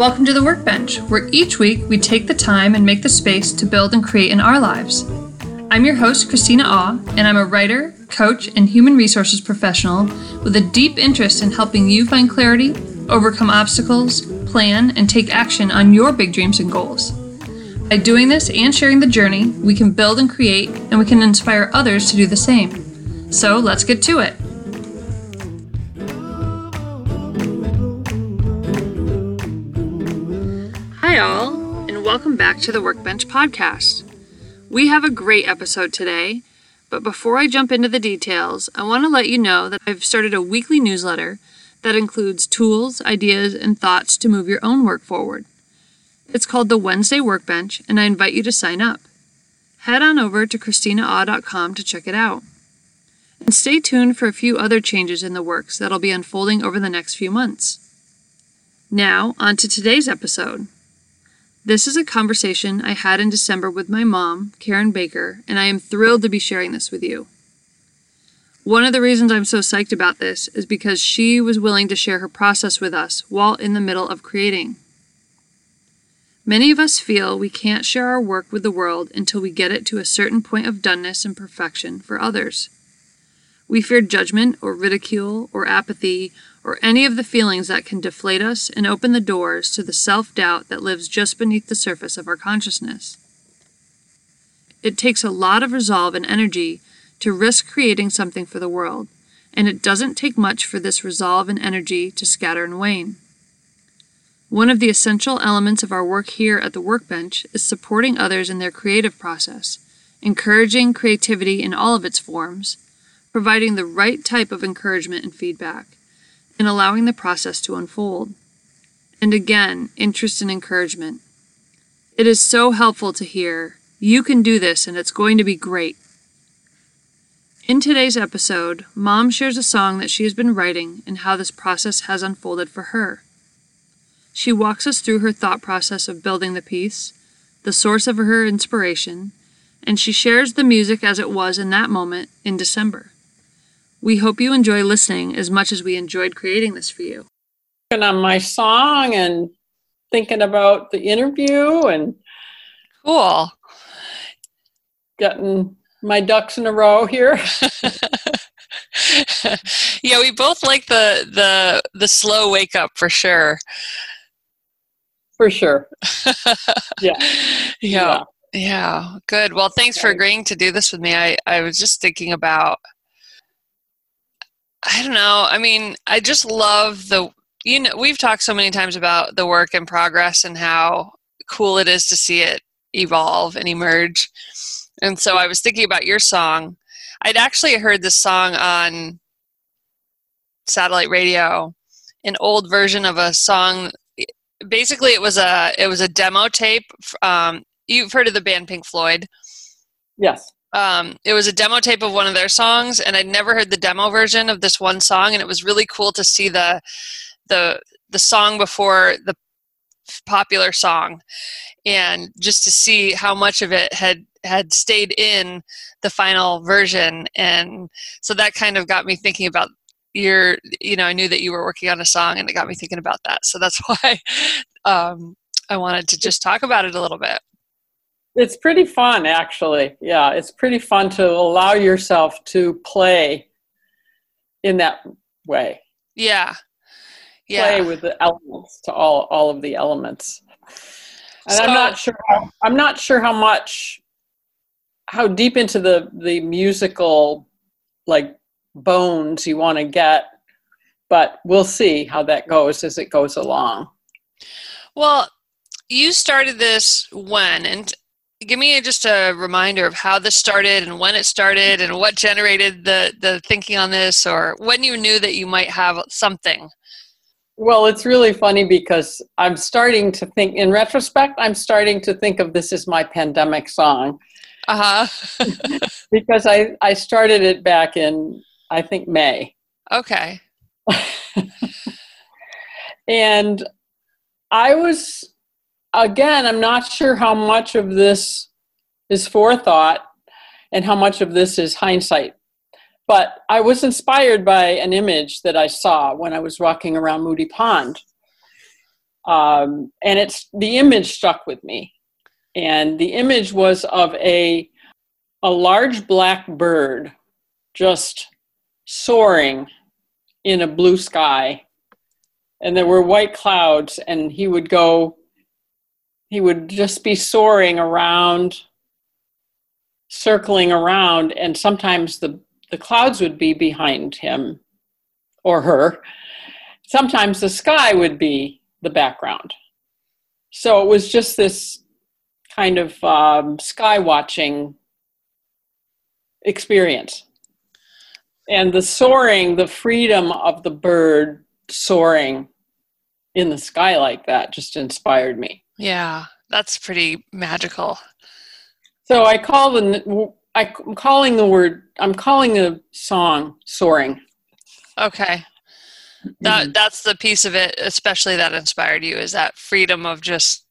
Welcome to the Workbench, where each week we take the time and make the space to build and create in our lives. I'm your host, Kristina Au, and I'm a writer, coach, and human resources professional with a deep interest in helping you find clarity, overcome obstacles, plan, and take action on your big dreams and goals. By doing this and sharing the journey, we can build and create, and we can inspire others to do the same. So let's get to it. Hi, all, and welcome back to the Workbench Podcast. We have a great episode today, but before I jump into the details, I want to let you know that I've started a weekly newsletter that includes tools, ideas, and thoughts to move your own work forward. It's called the Wednesday Workbench, and I invite you to sign up. Head on over to KristinaAu.com to check it out. And stay tuned for a few other changes in the works that'll be unfolding over the next few months. Now, on to today's episode. This is a conversation I had in December with my mom, Karen Baker, and I am thrilled to be sharing this with you. One of the reasons I'm so psyched about this is because she was willing to share her process with us while in the middle of creating. Many of us feel we can't share our work with the world until we get it to a certain point of doneness and perfection for others. We fear judgment or ridicule or apathy or any of the feelings that can deflate us and open the doors to the self doubt that lives just beneath the surface of our consciousness. It takes a lot of resolve and energy to risk creating something for the world, and it doesn't take much for this resolve and energy to scatter and wane. One of the essential elements of our work here at the workbench is supporting others in their creative process, encouraging creativity in all of its forms, providing the right type of encouragement and feedback, and allowing the process to unfold. And again, interest and encouragement. It is so helpful to hear, you can do this and it's going to be great. In today's episode, Mom shares a song that she has been writing and how this process has unfolded for her. She walks us through her thought process of building the piece, the source of her inspiration, and she shares the music as it was in that moment in December. We hope you enjoy listening as much as we enjoyed creating this for you. And on my song and thinking about the interview and cool getting my ducks in a row here. yeah, we both like the the the slow wake up for sure. For sure. yeah. yeah. Yeah. Yeah. Good. Well, thanks for agreeing to do this with me. I I was just thinking about I don't know. I mean, I just love the you know we've talked so many times about the work in progress and how cool it is to see it evolve and emerge. And so I was thinking about your song. I'd actually heard this song on satellite radio, an old version of a song. Basically, it was a it was a demo tape. Um, you've heard of the band Pink Floyd? Yes um, it was a demo tape of one of their songs and i'd never heard the demo version of this one song and it was really cool to see the the the song before the popular song and just to see how much of it had had stayed in the final version and so that kind of got me thinking about your you know i knew that you were working on a song and it got me thinking about that so that's why um, i wanted to just talk about it a little bit it's pretty fun, actually. Yeah, it's pretty fun to allow yourself to play in that way. Yeah. Yeah. Play with the elements to all all of the elements. And so, I'm not sure how, I'm not sure how much how deep into the the musical like bones you want to get, but we'll see how that goes as it goes along. Well, you started this when and give me just a reminder of how this started and when it started and what generated the the thinking on this or when you knew that you might have something. Well it's really funny because i'm starting to think in retrospect i'm starting to think of this as my pandemic song. Uh-huh. Because i i started it back in i think may. Okay. And i was again, I'm not sure how much of this is forethought and how much of this is hindsight. But I was inspired by an image that I saw when I was walking around Moody Pond. um, and it's the image stuck with me and the image was of a a large black bird just soaring in a blue sky and there were white clouds and he would go he would just be soaring around circling around and sometimes the the clouds would be behind him or her. Sometimes the sky would be the background. So it was just this kind of um, sky watching experience. And the soaring the freedom of the bird soaring in the sky like that just inspired me. Yeah, that's pretty magical. So I call the I'm calling the word I'm calling the song soaring. Okay. That mm-hmm. that's the piece of it especially that inspired you is that freedom of just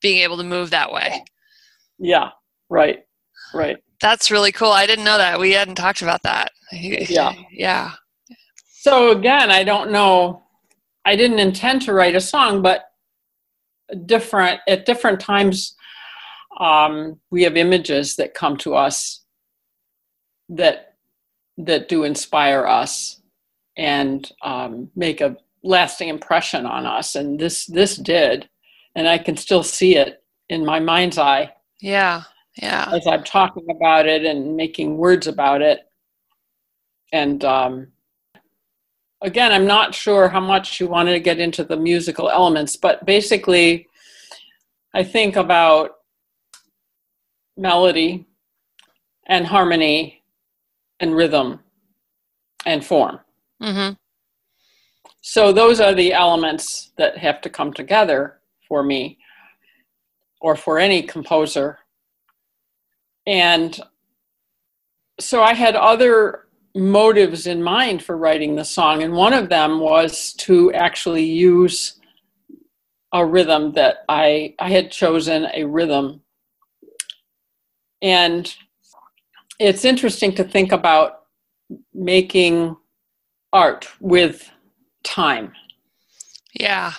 being able to move that way. Yeah, right. Right. That's really cool. I didn't know that. We hadn't talked about that. Yeah. Yeah. So again, I don't know. I didn't intend to write a song, but different at different times, um, we have images that come to us that that do inspire us and um, make a lasting impression on us. And this this did, and I can still see it in my mind's eye. Yeah, yeah. As I'm talking about it and making words about it, and um, again, I'm not sure how much you wanted to get into the musical elements, but basically, I think about melody and harmony and rhythm and form. Mm-hmm. So, those are the elements that have to come together for me or for any composer. And so, I had other motives in mind for writing the song, and one of them was to actually use a rhythm that I I had chosen a rhythm, and it's interesting to think about making art with time. Yeah.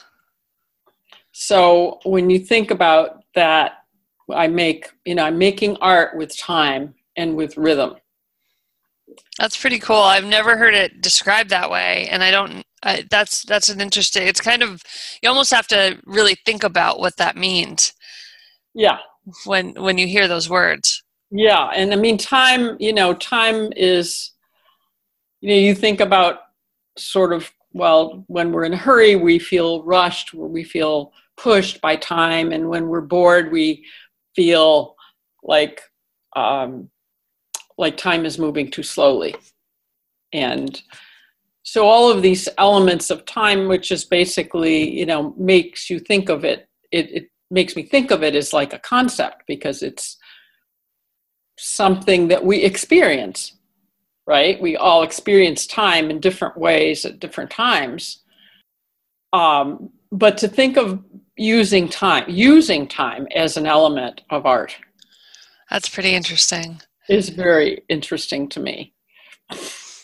So when you think about that, I make you know I'm making art with time and with rhythm. That's pretty cool. I've never heard it described that way, and I don't. I, that's that's an interesting. It's kind of you almost have to really think about what that means. Yeah. When when you hear those words. Yeah, and I mean time. You know, time is. You know, you think about sort of well when we're in a hurry we feel rushed we feel pushed by time and when we're bored we feel like um, like time is moving too slowly. And so all of these elements of time, which is basically, you know, makes you think of it, it, it makes me think of it as like a concept because it's something that we experience, right? We all experience time in different ways at different times. Um, but to think of using time, using time as an element of art. That's pretty interesting is very interesting to me.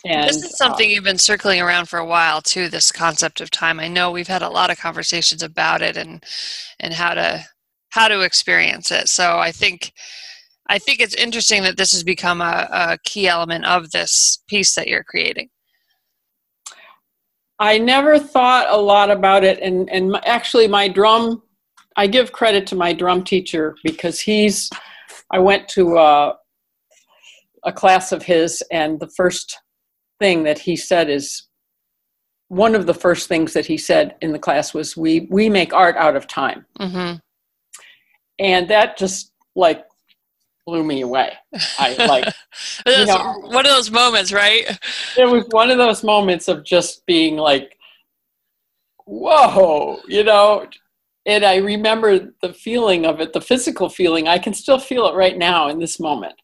And, this is something uh, you've been circling around for a while too. This concept of time. I know we've had a lot of conversations about it and and how to how to experience it. So I think I think it's interesting that this has become a, a key element of this piece that you're creating. I never thought a lot about it, and and actually, my drum. I give credit to my drum teacher because he's. I went to uh, a class of his, and the first thing that he said is one of the first things that he said in the class was, "We we make art out of time," mm-hmm. and that just like blew me away. I like you know, one of those moments, right? It was one of those moments of just being like, "Whoa," you know. And I remember the feeling of it, the physical feeling. I can still feel it right now in this moment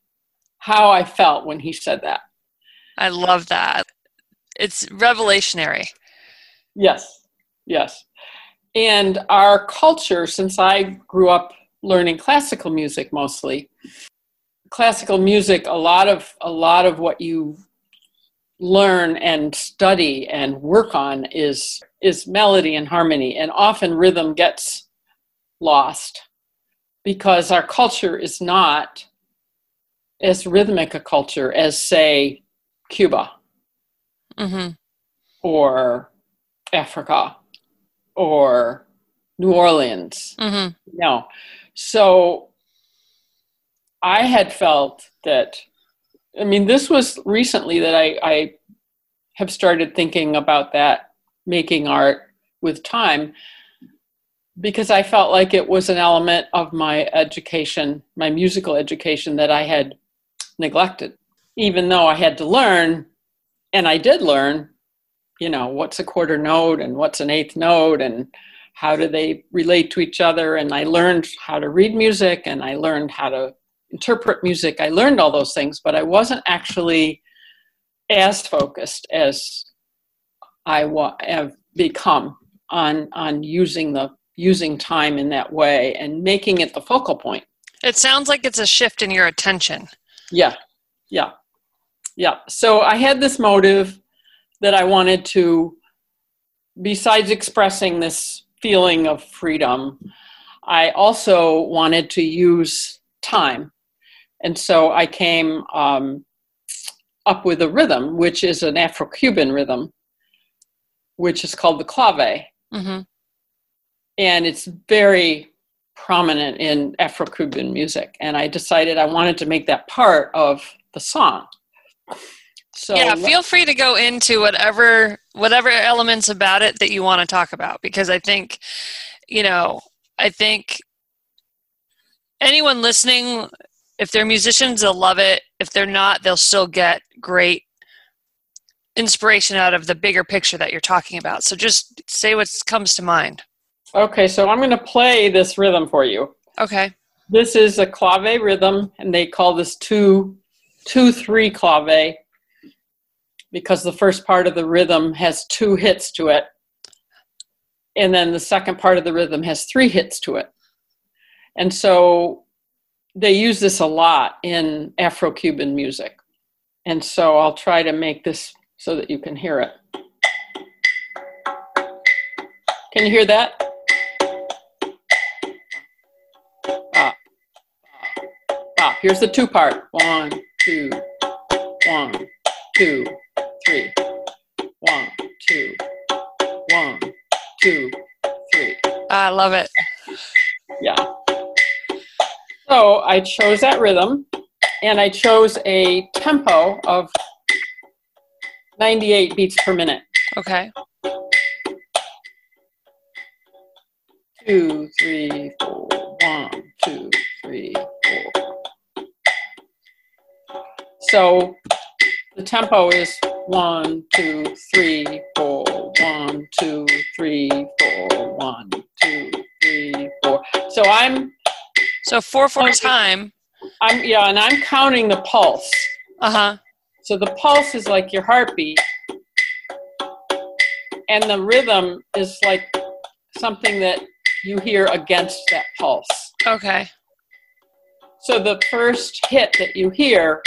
how I felt when he said that. I love that. It's revelationary. Yes, yes. And our culture, since I grew up learning classical music mostly, classical music, a lot of a lot of what you learn and study and work on is is melody and harmony, and often rhythm gets lost because our culture is not as rhythmic a culture as, say, Cuba mm-hmm. or Africa or New Orleans. Mm-hmm. No. So I had felt that, I mean, this was recently that I, I have started thinking about that, making art with time, because I felt like it was an element of my education, my musical education, that I had neglected. Even though I had to learn, and I did learn, you know, what's a quarter note and what's an eighth note and how do they relate to each other. And I learned how to read music and I learned how to interpret music. I learned all those things, but I wasn't actually as focused as I wa- have become on on using the using time in that way and making it the focal point. It sounds like it's a shift in your attention. Yeah, yeah, yeah. So I had this motive that I wanted to, besides expressing this feeling of freedom, I also wanted to use time. And so I came um, up with a rhythm, which is an Afro Cuban rhythm, which is called the clave. Mm-hmm. And it's very prominent in Afro Cuban music. And I decided I wanted to make that part of the song. So yeah, feel free to go into whatever whatever elements about it that you want to talk about because I think, you know, I think anyone listening, if they're musicians, they'll love it. If they're not, they'll still get great inspiration out of the bigger picture that you're talking about. So just say what comes to mind. Okay, so I'm going to play this rhythm for you. Okay. This is a clave rhythm, and they call this two, two, three clave because the first part of the rhythm has two hits to it, and then the second part of the rhythm has three hits to it. And so they use this a lot in Afro Cuban music. And so I'll try to make this so that you can hear it. Can you hear that? Here's the two part. One, two, one, two, three. One, two, one, two, three. I love it. Yeah. So I chose that rhythm and I chose a tempo of 98 beats per minute. Okay. Two, three, So the tempo is one, two, three, four, one, two, three, four, one, two, three, four. So I'm so four four time. I'm yeah, and I'm counting the pulse. Uh huh. So the pulse is like your heartbeat, and the rhythm is like something that you hear against that pulse. Okay. So the first hit that you hear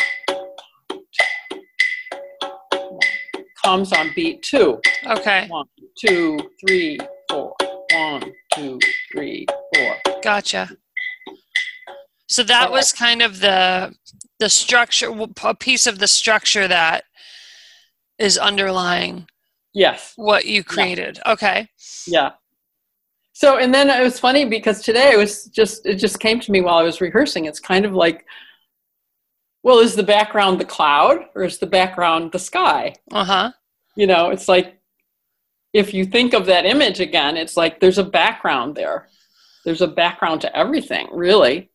comes on beat two. Okay. One, two, three, four. One, two, three, four. Gotcha. So that was kind of the the structure, a piece of the structure that is underlying. Yes. What you created. Yeah. Okay. Yeah. So and then it was funny because today it was just it just came to me while I was rehearsing. It's kind of like well, is the background the cloud or is the background the sky? Uh huh. You know, it's like if you think of that image again, it's like there's a background there. There's a background to everything, really.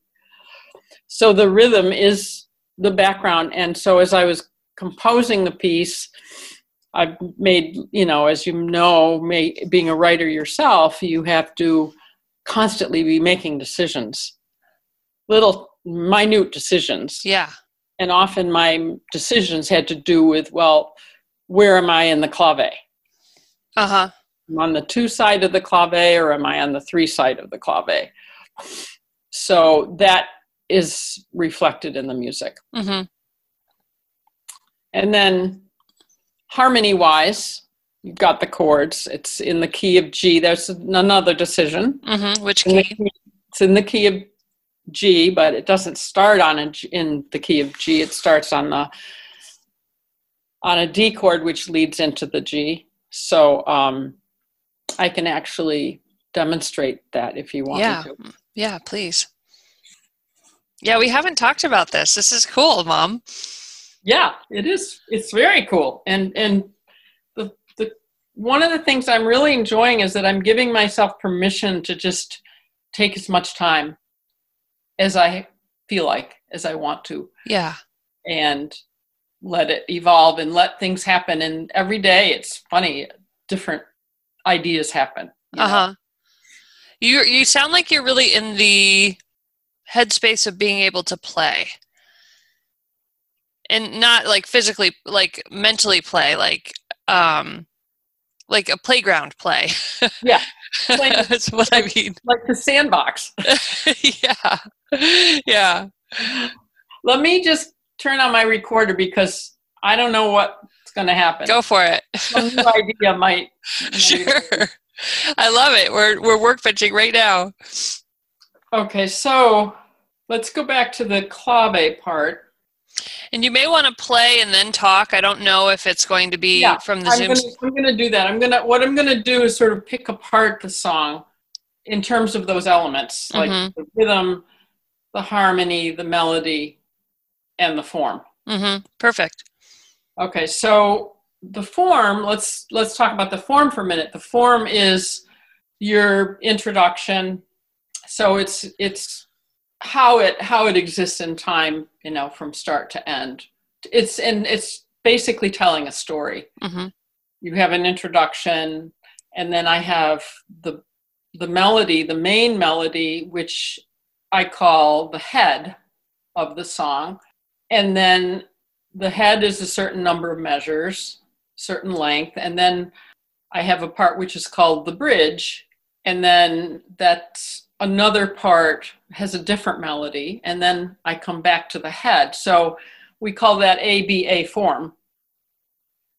So the rhythm is the background. And so as I was composing the piece, I've made, you know, as you know, may, being a writer yourself, you have to constantly be making decisions, little minute decisions. Yeah and often my decisions had to do with well where am i in the clave uh-huh am on the two side of the clave or am i on the three side of the clave so that is reflected in the music mm-hmm. and then harmony wise you've got the chords. It's in the key of G. There's another decision. Mm-hmm. Which key? key? It's in the key of G, but it doesn't start on a G, in the key of G. It starts on the on a D chord, which leads into the G. So um, I can actually demonstrate that if you want yeah. me to. Yeah, please. Yeah, we haven't talked about this. This is cool, Mom. Yeah, it is. It's very cool. And and the the one of the things I'm really enjoying is that I'm giving myself permission to just take as much time as I feel like, as I want to. Yeah. And let it evolve and let things happen. And every day it's funny, different ideas happen. Uh huh. You you sound like you're really in the headspace of being able to play. And not like physically like mentally play, like um like a playground play. Yeah. That's what I mean. Like the sandbox. yeah. Yeah. Let me just turn on my recorder because I don't know what's going to happen. Go for it. Some new idea might. sure. I love it. We're we're workbenching right now. Okay, so let's go back to the clave part. And you may want to play and then talk. I don't know if it's going to be Yeah, from the I'm Zoom. gonna, I'm gonna do that. I'm gonna what I'm gonna do is sort of pick apart the song in terms of those elements, like Mhm. the rhythm, the harmony, the melody, and the form. Mm-hmm. Perfect. Okay, so the form, let's let's talk about the form for a minute. The form is your introduction. So it's it's how it how it exists in time, you know, from start to end. It's and it's basically telling a story. Mm-hmm. You have an introduction and then I have the the melody, the main melody which I call the head of the song. And then the head is a certain number of measures, certain length, and then I have a part which is called the bridge, and then that's another part has a different melody, and then I come back to the head. So we call that ABA form.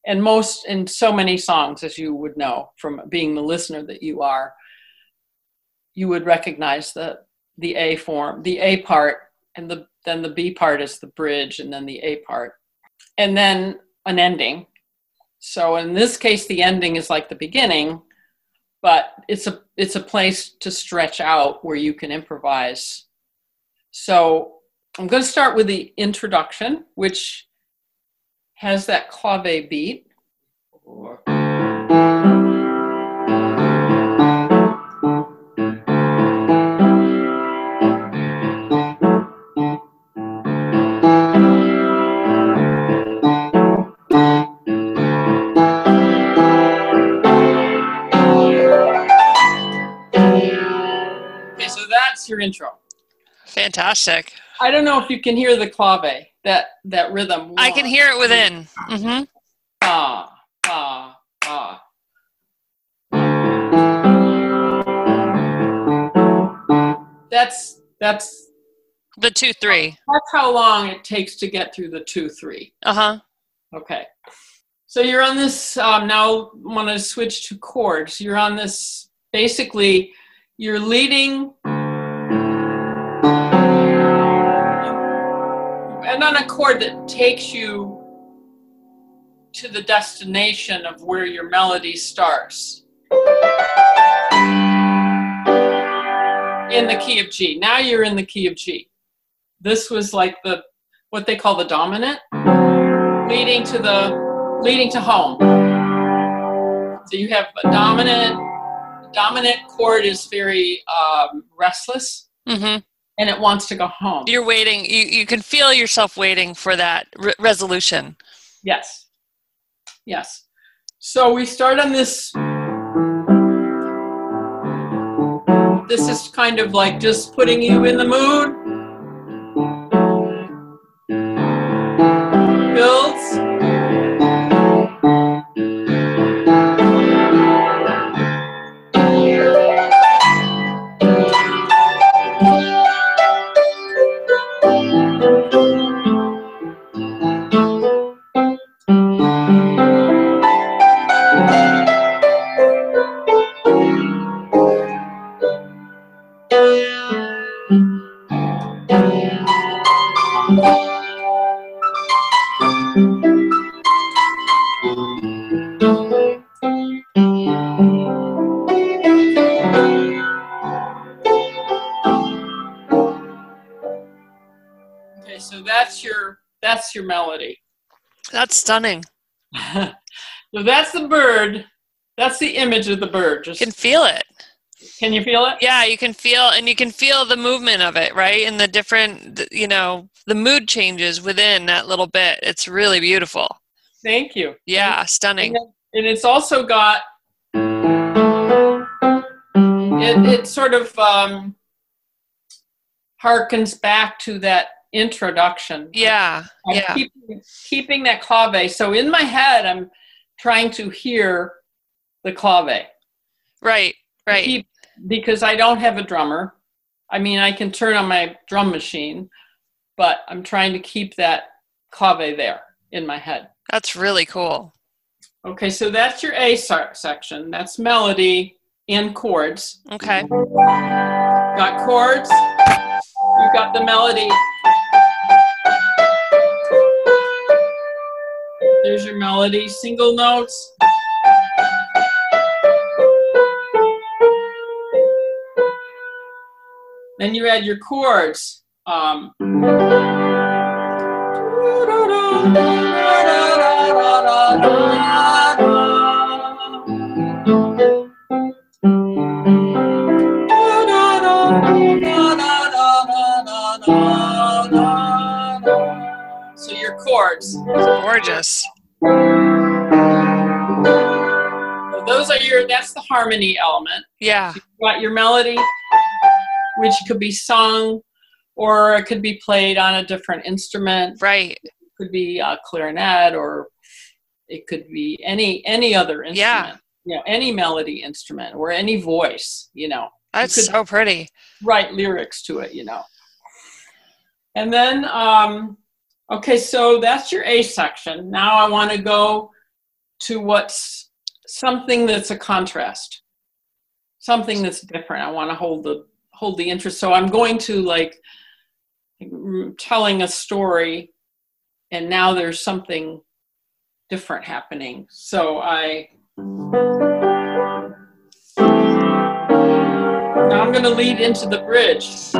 And most in so many songs, as you would know from being the listener that you are, you would recognize the the A form, the A part, and the then the B part is the bridge, and then the A part and then an ending. So in this case, the ending is like the beginning, but it's a it's a place to stretch out where you can improvise. So I'm going to start with the introduction, which has that clave beat. That's your intro. Fantastic. I don't know if you can hear the clave, that that rhythm. I can hear it within. Mm-hmm. Ah, ah, ah. That's that's The two three. that's how long it takes to get through the two three. Uh huh. Okay. So you're on this um, now. Want to switch to chords? You're on this. Basically, you're leading, and on a chord that takes you to the destination of where your melody starts. In the key of G. Now you're in the key of G. This was like the what they call the dominant, leading to the leading to home. So you have a dominant. Dominant chord is very um, restless, Mm-hmm. And it wants to go home. You're waiting. You you can feel yourself waiting for that re- resolution. Yes. Yes. So we start on this. This is kind of like just putting you in the mood. That's your melody. That's stunning. so that's the bird. That's the image of the bird. Just you can feel it. Can you feel it? Yeah, you can feel, and you can feel the movement of it, right? And the different, you know, the mood changes within that little bit. It's really beautiful. Thank you. Yeah, Thank stunning. And it's also got, it, it sort of um, harkens back to that introduction. Yeah. I'm yeah. Keeping, keeping that clave. So in my head, I'm trying to hear the clave. Right. Right. Keep, because I don't have a drummer. I mean, I can turn on my drum machine, but I'm trying to keep that clave there in my head. That's really cool. Okay, so that's your A section. That's melody and chords. Okay. Got chords. You got the melody. There's your melody, single notes. Then you add your chords. Um, Gorgeous. those are your, that's the harmony element. Yeah. You've got your melody, which could be sung or it could be played on a different instrument. Right. It could be a clarinet or it could be any any other instrument. Yeah. You know, any melody instrument or any voice, you know. That's you so pretty. Write lyrics to it, you know. And then um okay, so that's your A section. Now I want to go to what's something that's a contrast. Something that's different. I want to hold the hold the interest. So I'm going to like telling a story and now there's something different happening. So I now I'm going to lead into the bridge.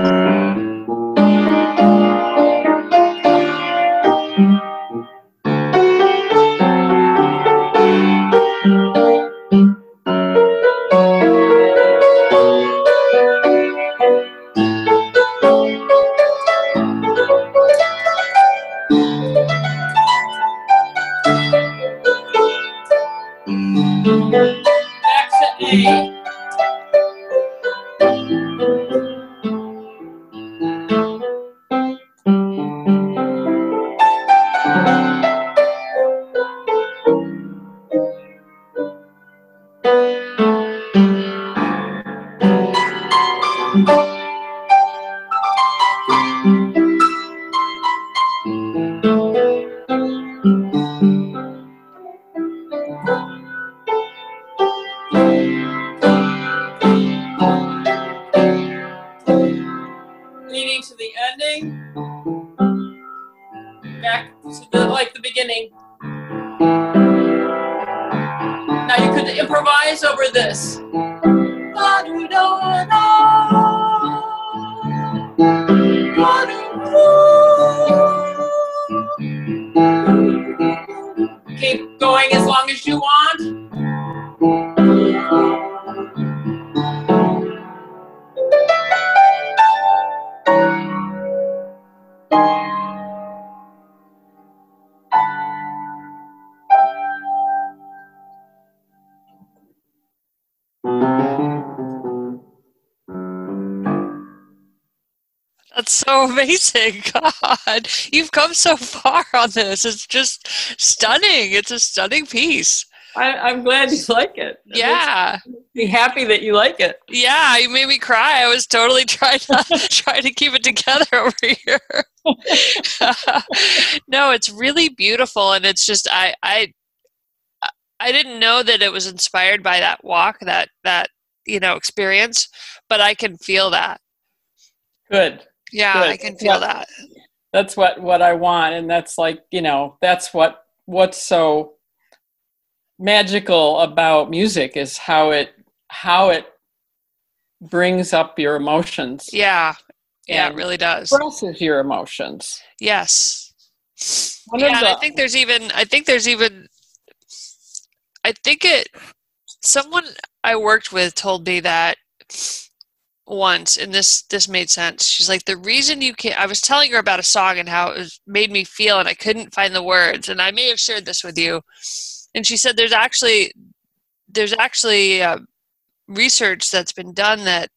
That's so amazing. God, you've come so far on this. It's just stunning. It's a stunning piece. I, am glad you like it. Yeah. Be happy that you like it. Yeah, you made me cry. I was totally trying to trying to keep it together over here. no, it's really beautiful and it's just I I I didn't know that it was inspired by that walk, that that you know experience, but I can feel that. Good. Yeah, Good. I can feel that. That's what what I want, and that's like you know that's what what's so magical about music is how it how it brings up your emotions. Yeah. Yeah, it really does. Expresses your emotions. Yes. One yeah, the, I think there's even I think there's even I think it someone I worked with told me that once and this this made sense. She's like the reason you can't i was telling her about a song and how it was, made me feel and i couldn't find the words and i may have shared this with you. And she said there's actually there's actually uh, research that's been done that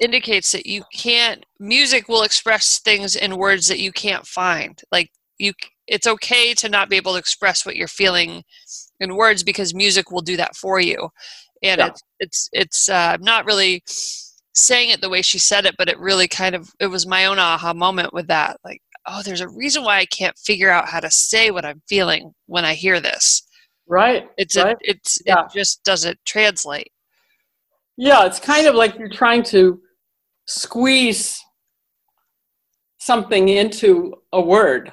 indicates that you can't music will express things in words that you can't find. Like you it's okay to not be able to express what you're feeling in words because music will do that for you and yeah. it's it's it's uh, not really saying it the way she said it but it really kind of it was my own aha moment with that. Like oh there's a reason why i can't figure out how to say what i'm feeling when i hear this. Right it's right. A, it's yeah. it just doesn't translate. Yeah it's kind of like you're trying to squeeze something into a word.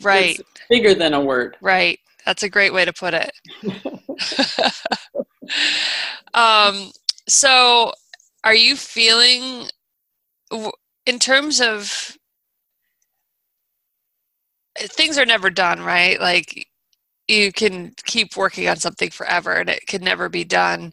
Right. it's bigger than a word. Right. That's a great way to put it um, so, are you feeling, in terms of things are never done, right? Like you can keep working on something forever and it can never be done.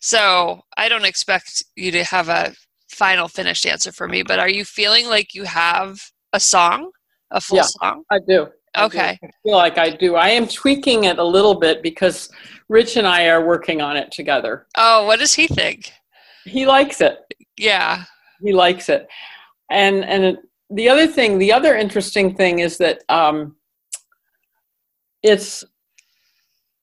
So, I don't expect you to have a final finished answer for me, but are you feeling like you have a song, a full yeah, song? I do. Okay. I, feel like I do. I am tweaking it a little bit because Rich and I are working on it together. Oh, what does he think? He likes it. Yeah. He likes it. And and the other thing, the other interesting thing is that um, it's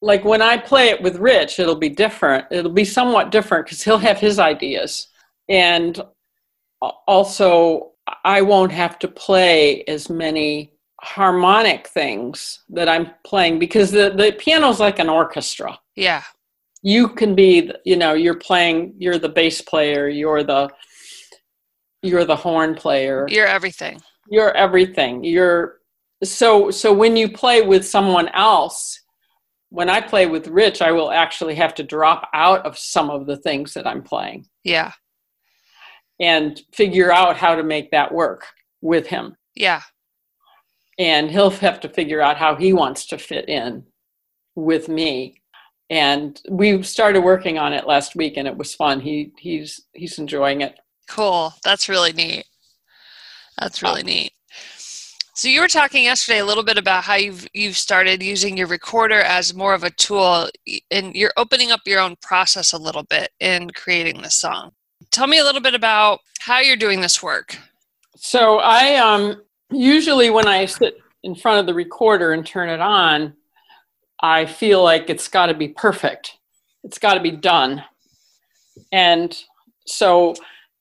like when I play it with Rich, it'll be different. It'll be somewhat different because he'll have his ideas. And also, I won't have to play as many harmonic things that I'm playing because the, the piano's like an orchestra. Yeah. You can be, you know, you're playing, you're the bass player, you're the you're the horn player. You're everything. You're everything. You're so so when you play with someone else, when I play with Rich, I will actually have to drop out of some of the things that I'm playing. Yeah. And figure out how to make that work with him. Yeah and he'll have to figure out how he wants to fit in with me. And we started working on it last week and it was fun. He he's he's enjoying it. Cool. That's really neat. That's really neat. So you were talking yesterday a little bit about how you've you've started using your recorder as more of a tool and you're opening up your own process a little bit in creating the song. Tell me a little bit about how you're doing this work. So i um usually when I sit in front of the recorder and turn it on, I feel like it's got to be perfect. It's got to be done. And so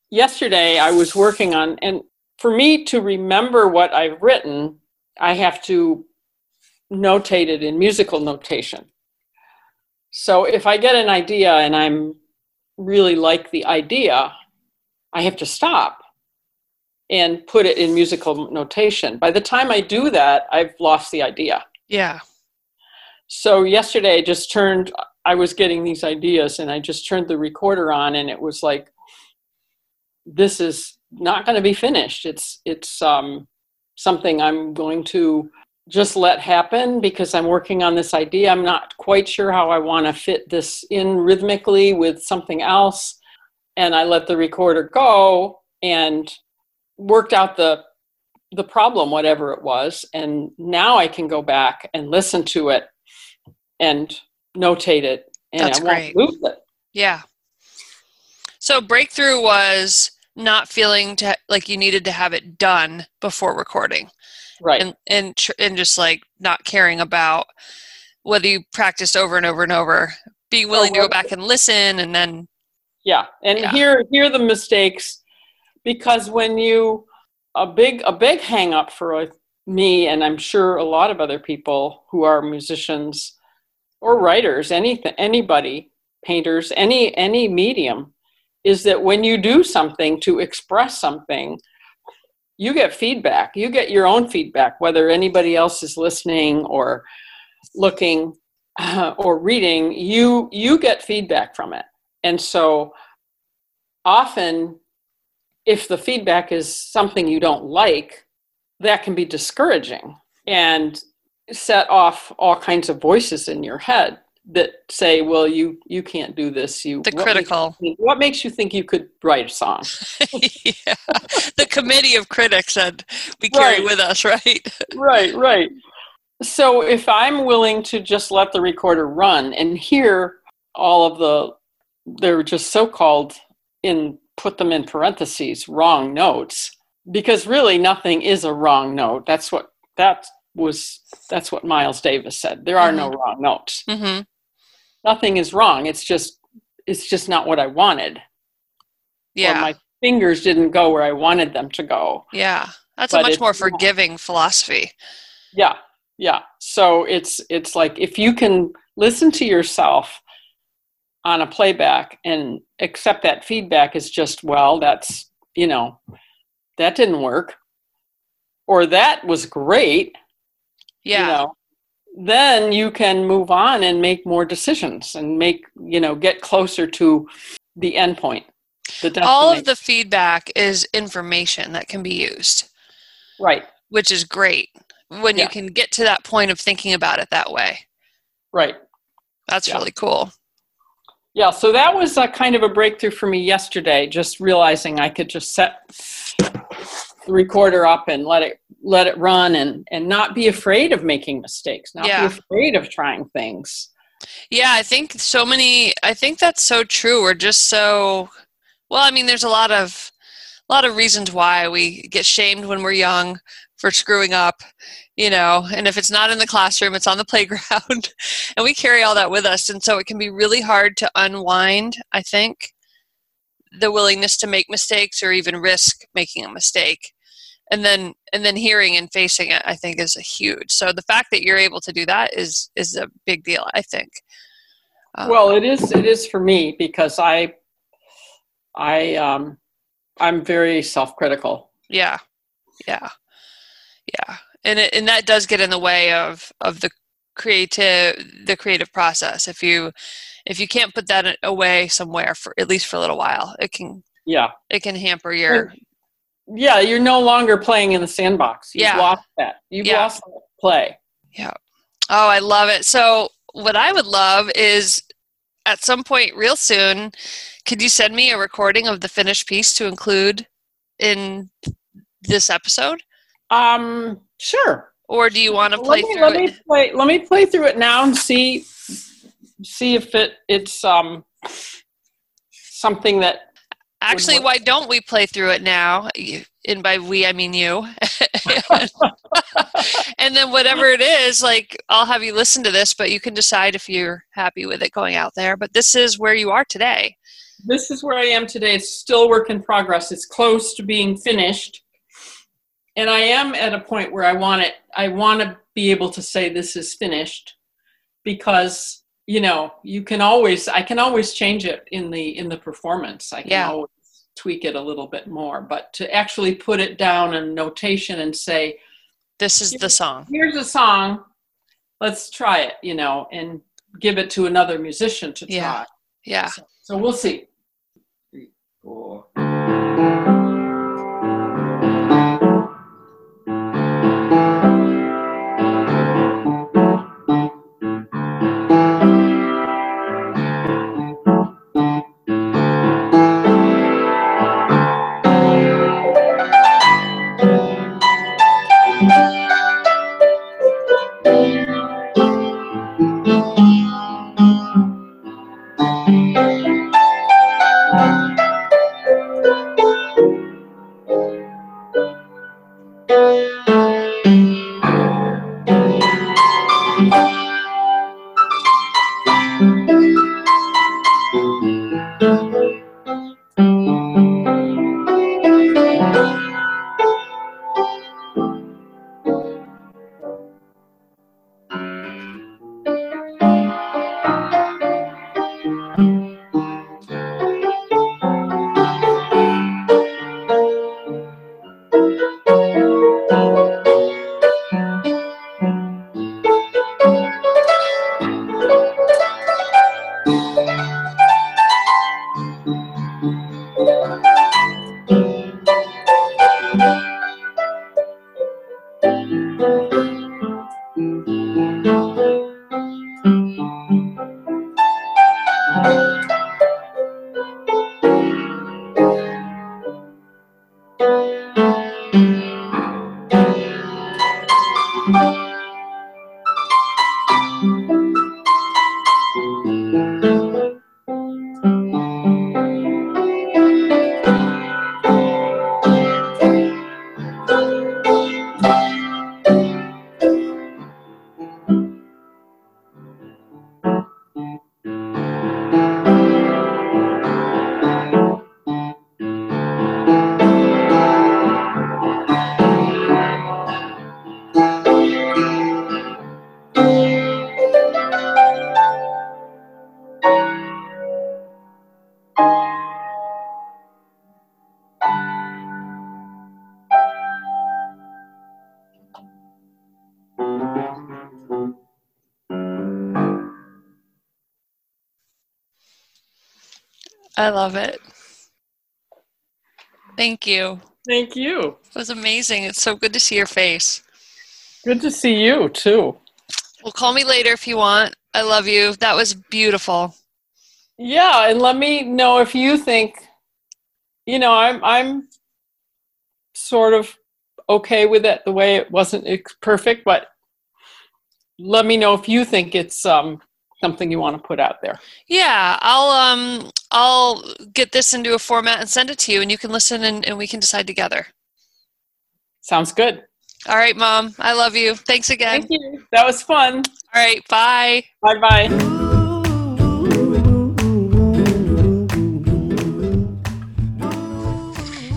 yesterday I was working on, and for me to remember what I've written, I have to notate it in musical notation. So if I get an idea and I'm really like the idea, I have to stop and put it in musical notation. By the time I do that, I've lost the idea. Yeah. So yesterday I just turned I was getting these ideas and I just turned the recorder on and it was like this is not going to be finished. It's it's um something I'm going to just let happen because I'm working on this idea. I'm not quite sure how I want to fit this in rhythmically with something else. And I let the recorder go and worked out the the problem whatever it was and now i can go back and listen to it and notate it and That's i won't great. lose it yeah so breakthrough was not feeling to, like you needed to have it done before recording right and and and just like not caring about whether you practiced over and over and over being willing to oh, go back and listen and then yeah and yeah. hear hear the mistakes because when you a big a big hang up for me and i'm sure a lot of other people who are musicians or writers anything anybody painters any any medium is that when you do something to express something you get feedback. You get your own feedback whether anybody else is listening or looking uh, or reading, you you get feedback from it, and so often, if the feedback is something you don't like, that can be discouraging and set off all kinds of voices in your head that say, "Well, you you can't do this." You the what critical. Makes what makes you think you could write a song? yeah. The committee of critics that we carry right. with us, right? right, right. So if I'm willing to just let the recorder run and hear all of the, they're just so-called in put them in parentheses wrong notes because really nothing is a wrong note. That's what that was. That's what Miles Davis said. There are mm-hmm. no wrong notes. Mm-hmm nothing is wrong. It's just it's just not what I wanted. Yeah. Or my fingers didn't go where I wanted them to go. Yeah. That's but a much more forgiving philosophy. Yeah. Yeah. So it's it's like if you can listen to yourself on a playback and accept that feedback is just well that's you know that didn't work. Or that was great yeah. you know. Then you can move on and make more decisions and make you know get closer to the end point the all of the feedback is information that can be used. Right. Which is great when yeah. you can get to that point of thinking about it that way. Right. That's yeah. really cool yeah so that was a kind of a breakthrough for me yesterday just realizing i could just set the recorder up and let it let it run and and not be afraid of making mistakes not yeah. be afraid of trying things. Yeah i think so many i think that's so true. We're just so well i mean there's a lot of a lot of reasons why we get shamed when we're young for screwing up you know and if it's not in the classroom it's on the playground and we carry all that with us and so it can be really hard to unwind i think the willingness to make mistakes or even risk making a mistake. And then and then hearing and facing it i think is a huge so the fact that you're able to do that is is a big deal i think. Um, well it is it is for me because i i um i'm very self-critical. Yeah yeah yeah and it, and that does get in the way of of the creative the creative process if you if you can't put that away somewhere for at least for a little while it can yeah it can hamper your yeah, you're no longer playing in the sandbox. You've yeah. lost that. You've yeah. lost play. Yeah. Oh, I love it. So, what I would love is at some point real soon, could you send me a recording of the finished piece to include in this episode? Um, sure. Or do you want to play let me, through let it? Me play, let me play through it now and see see if it it's um something that Actually, why don't we play through it now? And by we, I mean you. and then whatever it is, like I'll have you listen to this, but you can decide if you're happy with it going out there. But this is where you are today. This is where I am today. It's still work in progress. It's close to being finished. And I am at a point where I want it, I want to be able to say this is finished because you know you can always i can always change it in the in the performance i can yeah. always tweak it a little bit more but to actually put it down in notation and say this is the song here's a song let's try it you know and give it to another musician to try yeah, yeah. So, so we'll see Three, four. I love it. Thank you. Thank you. It was amazing. It's so good to see your face. Good to see you too. Well, call me later if you want. I love you. That was beautiful. Yeah, and let me know if you think you know, I'm I'm sort of okay with it the way it wasn't perfect, but let me know if you think it's um something you want to put out there. Yeah, I'll um I'll get this into a format and send it to you and you can listen and, and we can decide together. Sounds good. All right, Mom. I love you. Thanks again. Thank you. That was fun. All right. Bye. Bye bye.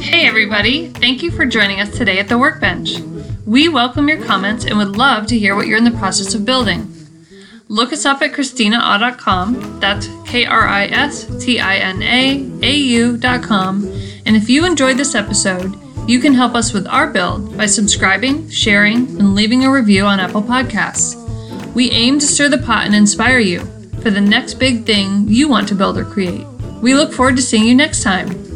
Hey, everybody. Thank you for joining us today at the Workbench. We welcome your comments and would love to hear what you're in the process of building. Look us up at KristinaAu.com. That's K R I S T I N A A U.com. And if you enjoyed this episode, you can help us with our build by subscribing, sharing, and leaving a review on Apple Podcasts. We aim to stir the pot and inspire you for the next big thing you want to build or create. We look forward to seeing you next time.